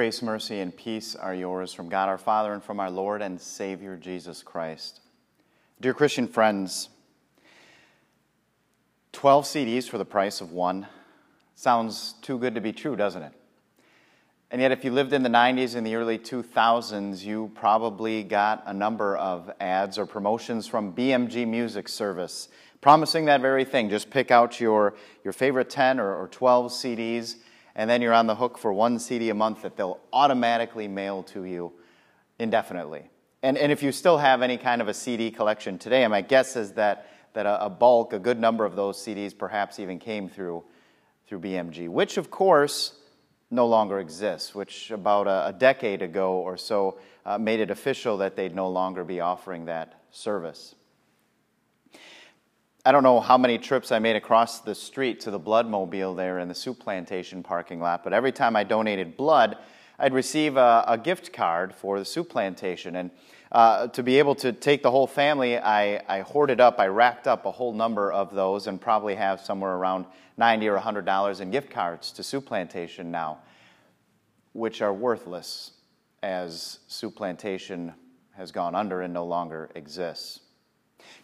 Grace, mercy, and peace are yours from God our Father and from our Lord and Savior Jesus Christ. Dear Christian friends, 12 CDs for the price of one sounds too good to be true, doesn't it? And yet, if you lived in the 90s and the early 2000s, you probably got a number of ads or promotions from BMG Music Service promising that very thing. Just pick out your, your favorite 10 or, or 12 CDs, and then you're on the hook for one CD a month that they'll automatically mail to you indefinitely. And, and if you still have any kind of a CD collection today, my guess is that, that a, a bulk, a good number of those CDs perhaps even came through, through BMG, which of course no longer exists, which about a, a decade ago or so uh, made it official that they'd no longer be offering that service. I don't know how many trips I made across the street to the blood mobile there in the soup plantation parking lot, but every time I donated blood, I'd receive a, a gift card for the soup plantation. And uh, to be able to take the whole family, I, I hoarded up, I racked up a whole number of those and probably have somewhere around 90 or $100 in gift cards to Soup Plantation now, which are worthless as Soup Plantation has gone under and no longer exists.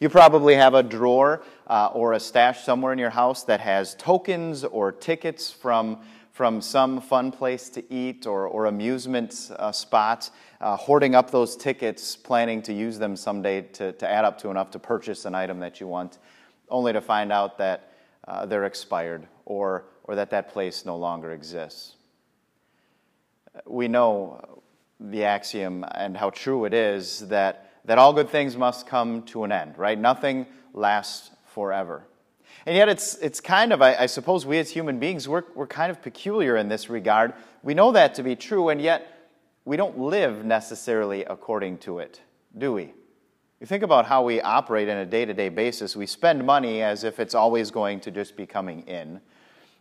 You probably have a drawer uh, or a stash somewhere in your house that has tokens or tickets from from some fun place to eat or, or amusement uh, spot, uh, hoarding up those tickets, planning to use them someday to, to add up to enough to purchase an item that you want, only to find out that uh, they're expired or, or that that place no longer exists. We know the axiom and how true it is that, that all good things must come to an end, right? Nothing lasts forever. And yet, it's, it's kind of, I, I, suppose we as human beings, we're, we're kind of peculiar in this regard. We know that to be true, and yet we don't live necessarily according to it, do we? You think about how we operate on a day to day basis. We spend money as if it's always going to just be coming in.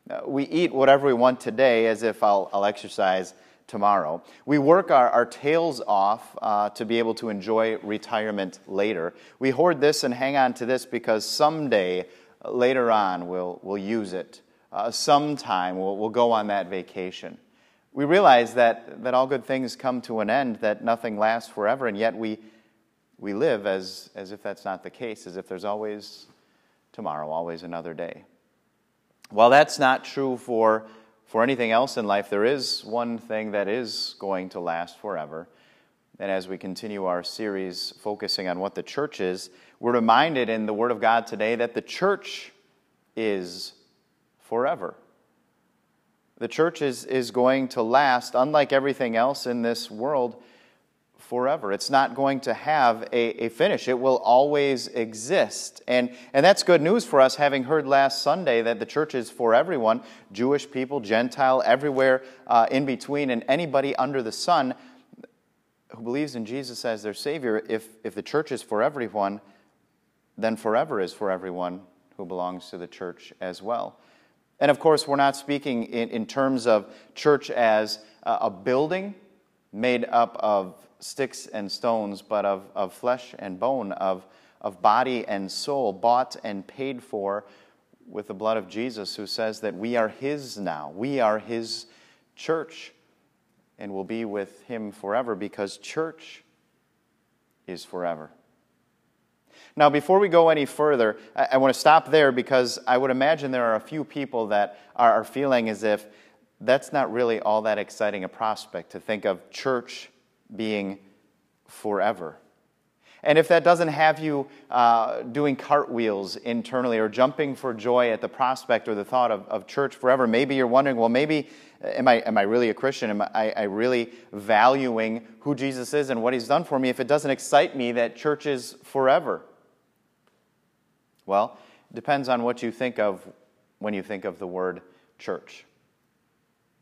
Uh, we eat whatever we want today as if I'll, I'll exercise tomorrow. We work our, our tails off uh, to be able to enjoy retirement later. We hoard this and hang on to this because someday later on we'll, we'll use it. Uh, sometime we'll, we'll go on that vacation. We realize that, that all good things come to an end, that nothing lasts forever, and yet we, we live as, as if that's not the case, as if there's always tomorrow, always another day. While that's not true for, for anything else in life, there is one thing that is going to last forever. And as we continue our series focusing on what the church is, we're reminded in the Word of God today that the church is forever. The church is, is going to last, unlike everything else in this world, forever. It's not going to have a, a finish. It will always exist. And, and that's good news for us, having heard last Sunday that the church is for everyone Jewish people, Gentile, everywhere uh, in between, and anybody under the sun who believes in Jesus as their Savior. If, if the church is for everyone, then forever is for everyone who belongs to the church as well. And of course, we're not speaking in, in terms of church as a, a building made up of sticks and stones, but of, of flesh and bone, of, of body and soul, bought and paid for with the blood of Jesus, who says that we are His now. We are His church and will be with Him forever because church is forever. Now, before we go any further, I, I want to stop there because I would imagine there are a few people that are, are feeling as if that's not really all that exciting a prospect to think of church being forever. And if that doesn't have you uh, doing cartwheels internally or jumping for joy at the prospect or the thought of, of church forever, maybe you're wondering, well, maybe am I, am I really a Christian? Am I, I really valuing who Jesus is and what he's done for me if it doesn't excite me that church is forever? Well, it depends on what you think of when you think of the word church.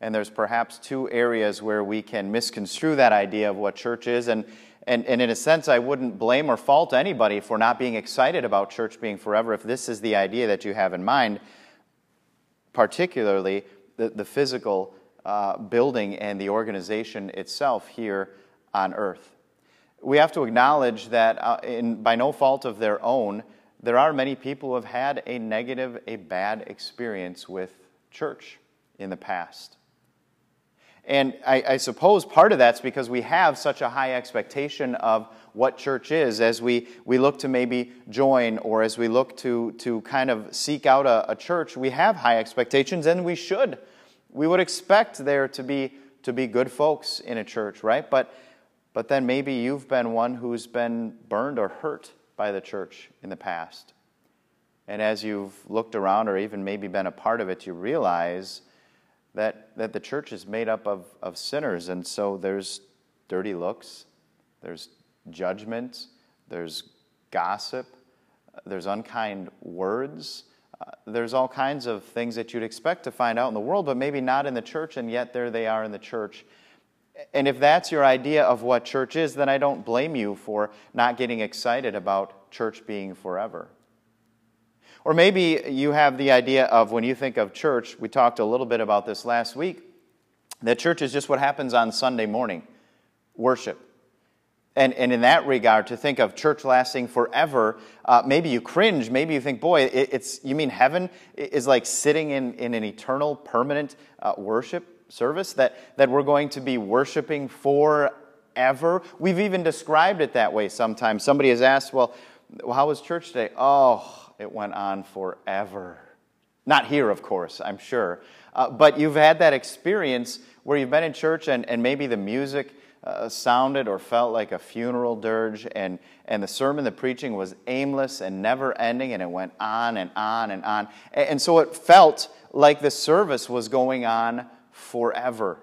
And there's perhaps two areas where we can misconstrue that idea of what church is. And, and, and in a sense, I wouldn't blame or fault anybody for not being excited about church being forever if this is the idea that you have in mind, particularly the, the physical uh, building and the organization itself here on earth. We have to acknowledge that, uh, in, by no fault of their own, there are many people who have had a negative, a bad experience with church in the past. And I, I, suppose part of that's because we have such a high expectation of what church is as we, we look to maybe join or as we look to, to kind of seek out a, a church. We have high expectations and we should. We would expect there to be, to be good folks in a church, right? But, but then maybe you've been one who's been burned or hurt by the church in the past. And as you've looked around or even maybe been a part of it, you realize that, that the church is made up of, of sinners. And so there's dirty looks, there's judgment, there's gossip, there's unkind words. Uh, there's all kinds of things that you'd expect to find out in the world, but maybe not in the church, and yet there they are in the church. And if that's your idea of what church is, then I don't blame you for not getting excited about church being forever. Or maybe you have the idea of when you think of church, we talked a little bit about this last week, that church is just what happens on Sunday morning worship. And, and in that regard, to think of church lasting forever, uh, maybe you cringe. Maybe you think, boy, it, it's, you mean heaven is like sitting in, in an eternal, permanent uh, worship service that, that we're going to be worshiping forever? We've even described it that way sometimes. Somebody has asked, well, how was church today? Oh, it went on forever. Not here, of course, I'm sure. Uh, but you've had that experience where you've been in church and, and maybe the music uh, sounded or felt like a funeral dirge, and, and the sermon, the preaching was aimless and never ending, and it went on and on and on. And, and so it felt like the service was going on forever.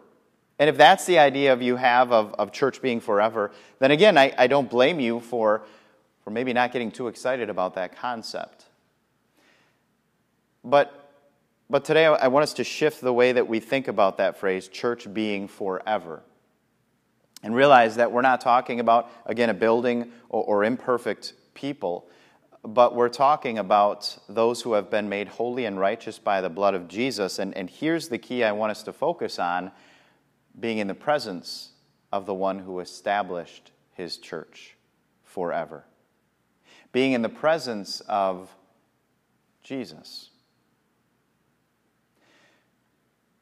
And if that's the idea of you have of, of church being forever, then again, I, I don't blame you for for maybe not getting too excited about that concept. But, but today I want us to shift the way that we think about that phrase, church being forever. And realize that we're not talking about, again, a building or, or imperfect people, but we're talking about those who have been made holy and righteous by the blood of Jesus. And, and here's the key I want us to focus on being in the presence of the one who established his church forever being in the presence of Jesus.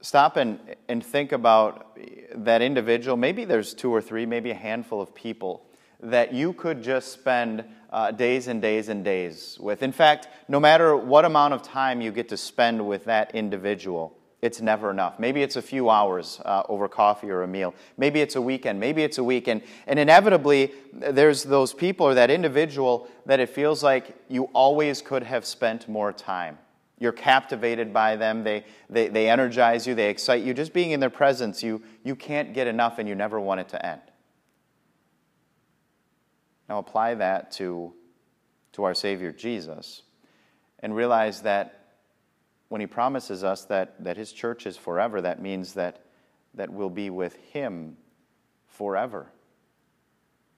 Stop and, and think about that individual. Maybe there's two or three, maybe a handful of people that you could just spend uh, days and days and days with. In fact, no matter what amount of time you get to spend with that individual, it's never enough. Maybe it's a few hours uh, over coffee or a meal. Maybe it's a weekend. Maybe it's a weekend. And inevitably, there's those people or that individual that it feels like you always could have spent more time. You're captivated by them. They, they, they energize you. They excite you. Just being in their presence, you, you can't get enough and you never want it to end. Now apply that to, to our Savior Jesus and realize that when he promises us that, that his church is forever, that means that, that we'll be with him forever.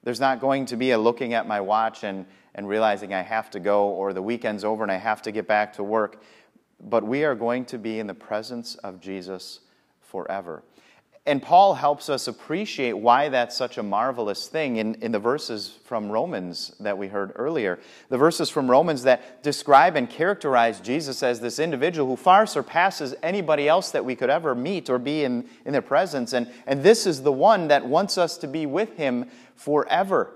There's not going to be a looking at my watch and, and realizing I have to go, or the weekend's over and I have to get back to work. But we are going to be in the presence of Jesus forever. And Paul helps us appreciate why that's such a marvelous thing in, in the verses from Romans that we heard earlier. The verses from Romans that describe and characterize Jesus as this individual who far surpasses anybody else that we could ever meet or be in, in their presence. And, and this is the one that wants us to be with him forever.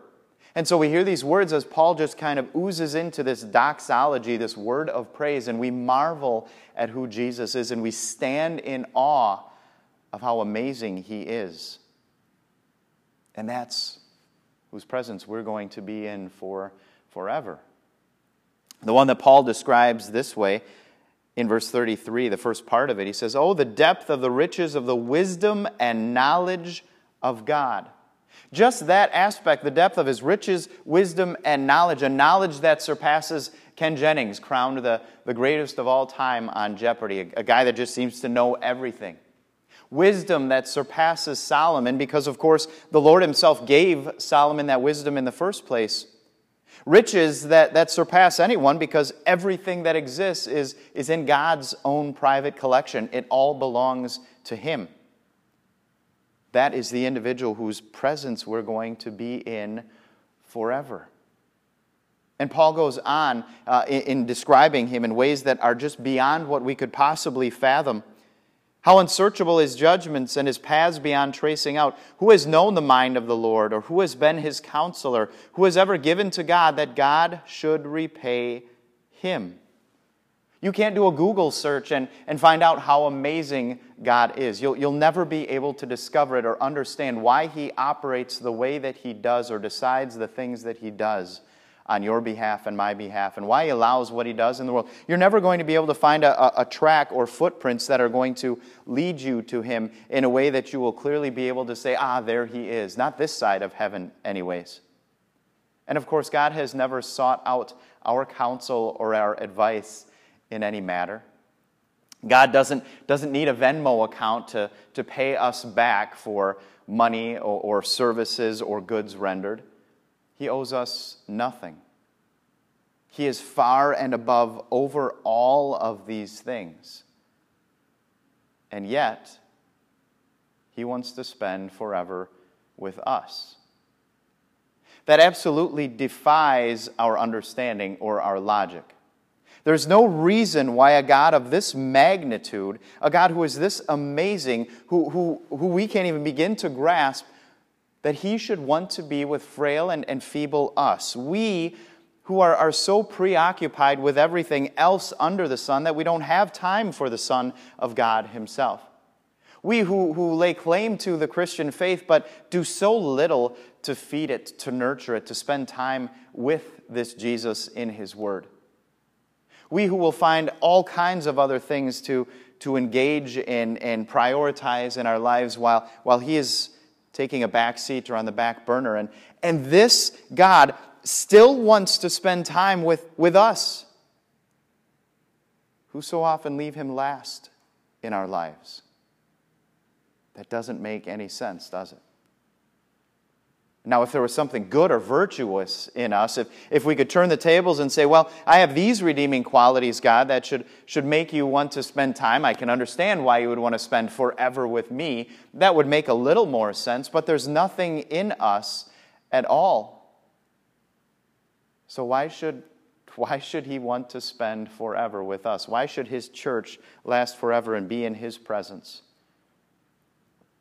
And so we hear these words as Paul just kind of oozes into this doxology, this word of praise, and we marvel at who Jesus is and we stand in awe of how amazing He is. And that's whose presence we're going to be in for forever. The one that Paul describes this way in verse 33, the first part of it, he says, Oh, the depth of the riches of the wisdom and knowledge of God. Just that aspect, the depth of his riches, wisdom, and knowledge, a knowledge that surpasses Ken Jennings, crowned the, the greatest of all time on Jeopardy, a, a guy that just seems to know everything wisdom that surpasses Solomon, because, of course, the Lord Himself gave Solomon that wisdom in the first place. Riches that, that surpass anyone because everything that exists is, is in God's own private collection. It all belongs to Him. That is the individual whose presence we're going to be in forever. And Paul goes on uh, in, in describing him in ways that are just beyond what we could possibly fathom. How unsearchable his judgments and his paths beyond tracing out. Who has known the mind of the Lord, or who has been his counselor? Who has ever given to God that God should repay him? You can't do a Google search and, and find out how amazing God is. You'll, you'll never be able to discover it or understand why He operates the way that He does or decides the things that He does on your behalf and my behalf and why he allows what he does in the world. You're never going to be able to find a, a, track or footprints that are going to lead you to him in a way that you will clearly be able to say, ah, there he is. Not this side of heaven, anyways. And of course, God has never sought out our counsel or our advice in any matter. God doesn't, doesn't need a Venmo account to, to pay us back for money or, or services or goods rendered. He owes us nothing. He is far and above over all of these things. And yet, He wants to spend forever with us. That absolutely defies our understanding or our logic. There's no reason why a God of this magnitude, a God who is this amazing, who, who, who we can't even begin to grasp, that he should want to be with frail and, and feeble us. We who are, are so preoccupied with everything else under the sun that we don't have time for the Son of God himself. We who, who lay claim to the Christian faith but do so little to feed it, to nurture it, to spend time with this Jesus in his word. We who will find all kinds of other things to, to engage in and prioritize in our lives while, while he is taking a back seat or on the back burner. And, and this God still wants to spend time with, with us who so often leave him last in our lives. That doesn't make any sense, does it? Now, if there was something good or virtuous in us, if, if we could turn the tables and say, well, I have these redeeming qualities, God, that should, should make you want to spend time, I can understand why you would want to spend forever with me. That would make a little more sense, but there's nothing in us at all. So, why should, why should he want to spend forever with us? Why should his church last forever and be in his presence?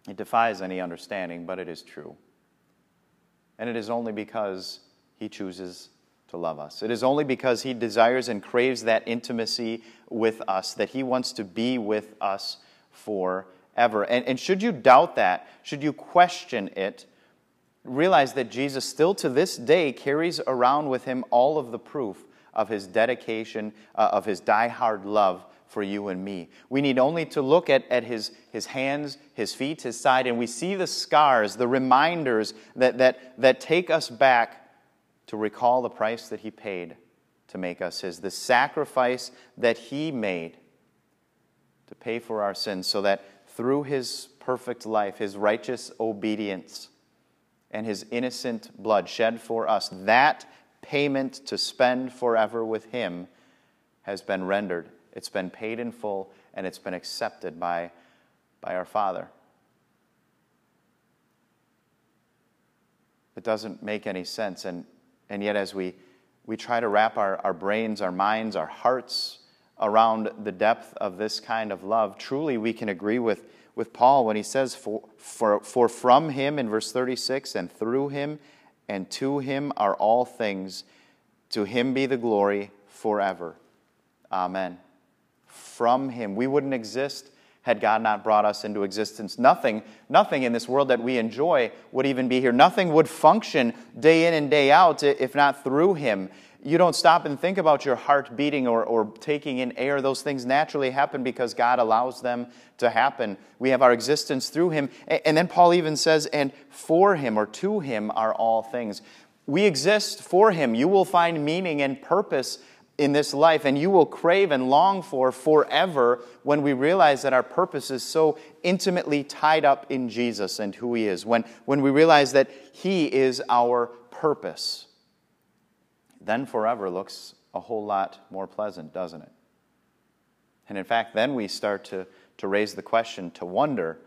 It defies any understanding, but it is true. And it is only because He chooses to love us. It is only because He desires and craves that intimacy with us that He wants to be with us forever. And, and should you doubt that, should you question it, realize that Jesus still to this day carries around with Him all of the proof of His dedication, uh, of His die-hard love for you and me. We need only to look at, at his, his hands, his feet, his side, and we see the scars, the reminders that, that, that take us back to recall the price that he paid to make us his, the sacrifice that he made to pay for our sins, so that through his perfect life, his righteous obedience, and his innocent blood shed for us, that payment to spend forever with him has been rendered it's been paid in full, and it's been accepted by, by our Father. It doesn't make any sense. And, and yet, as we, we try to wrap our, our brains, our minds, our hearts around the depth of this kind of love, truly we can agree with, with Paul when he says, for, for, for from him, in verse 36, and through him and to him are all things. To him be the glory forever. Amen from him. We wouldn't exist had God not brought us into existence. Nothing, nothing in this world that we enjoy would even be here. Nothing would function day in and day out if not through him. You don't stop and think about your heart beating or, or taking in air. Those things naturally happen because God allows them to happen. We have our existence through him. And then Paul even says, and for him or to him are all things. We exist for him. You will find meaning and purpose in this life and you will crave and long for forever when we realize that our purpose is so intimately tied up in Jesus and who He is. When, when we realize that He is our purpose, then forever looks a whole lot more pleasant, doesn't it? And in fact, then we start to, to raise the question, to wonder,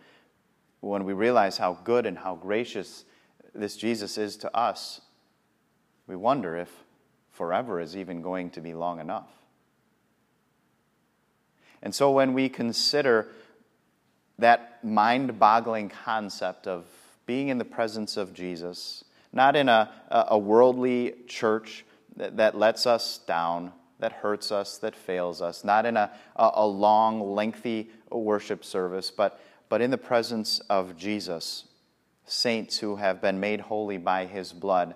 when we realize how good and how gracious this Jesus is to us, we wonder if forever is even going to be long enough. And so when we consider that mind boggling concept of being in the presence of Jesus, not in a, a worldly church that, that lets us down, that hurts us, that fails us, not in a, a long, lengthy worship service, but, but in the presence of Jesus, saints who have been made holy by his blood,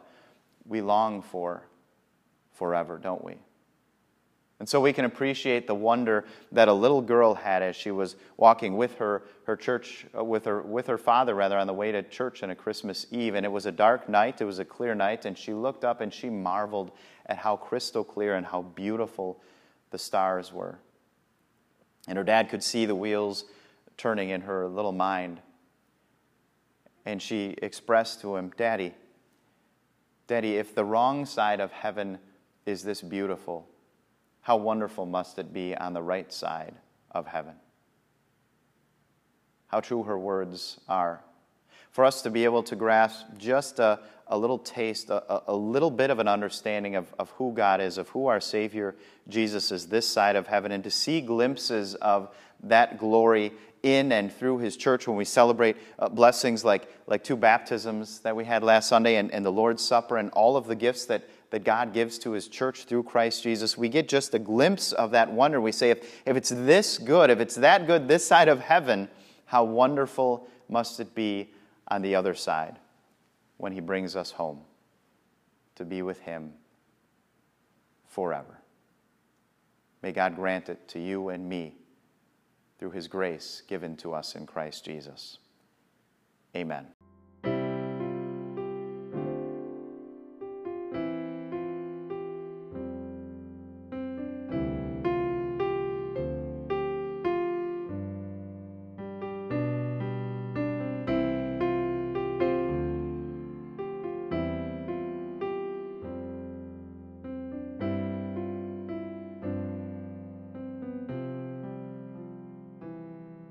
we long for forever, don't we? And so we can appreciate the wonder that a little girl had as she was walking with her, her church, uh, with her, with her father, rather, on the way to church on a Christmas Eve. And it was a dark night, it was a clear night, and she looked up and she marveled at how crystal clear and how beautiful the stars were. And her dad could see the wheels turning in her little mind. And she expressed to him, Daddy, Daddy, if the wrong side of heaven is this beautiful, how wonderful must it be on the right side of heaven? How true her words are. For us to be able to grasp just a, a little taste, a, a little bit of an understanding of, of who God is, of who our Savior Jesus is this side of heaven, and to see glimpses of that glory in and through His church when we celebrate uh, blessings like, like two baptisms that we had last Sunday and, and the Lord's Supper and all of the gifts that that God gives to his church through Christ Jesus, we get just a glimpse of that wonder. We say, if, if it's this good, if it's that good this side of heaven, how wonderful must it be on the other side when he brings us home to be with him forever. May God grant it to you and me through his grace given to us in Christ Jesus. Amen.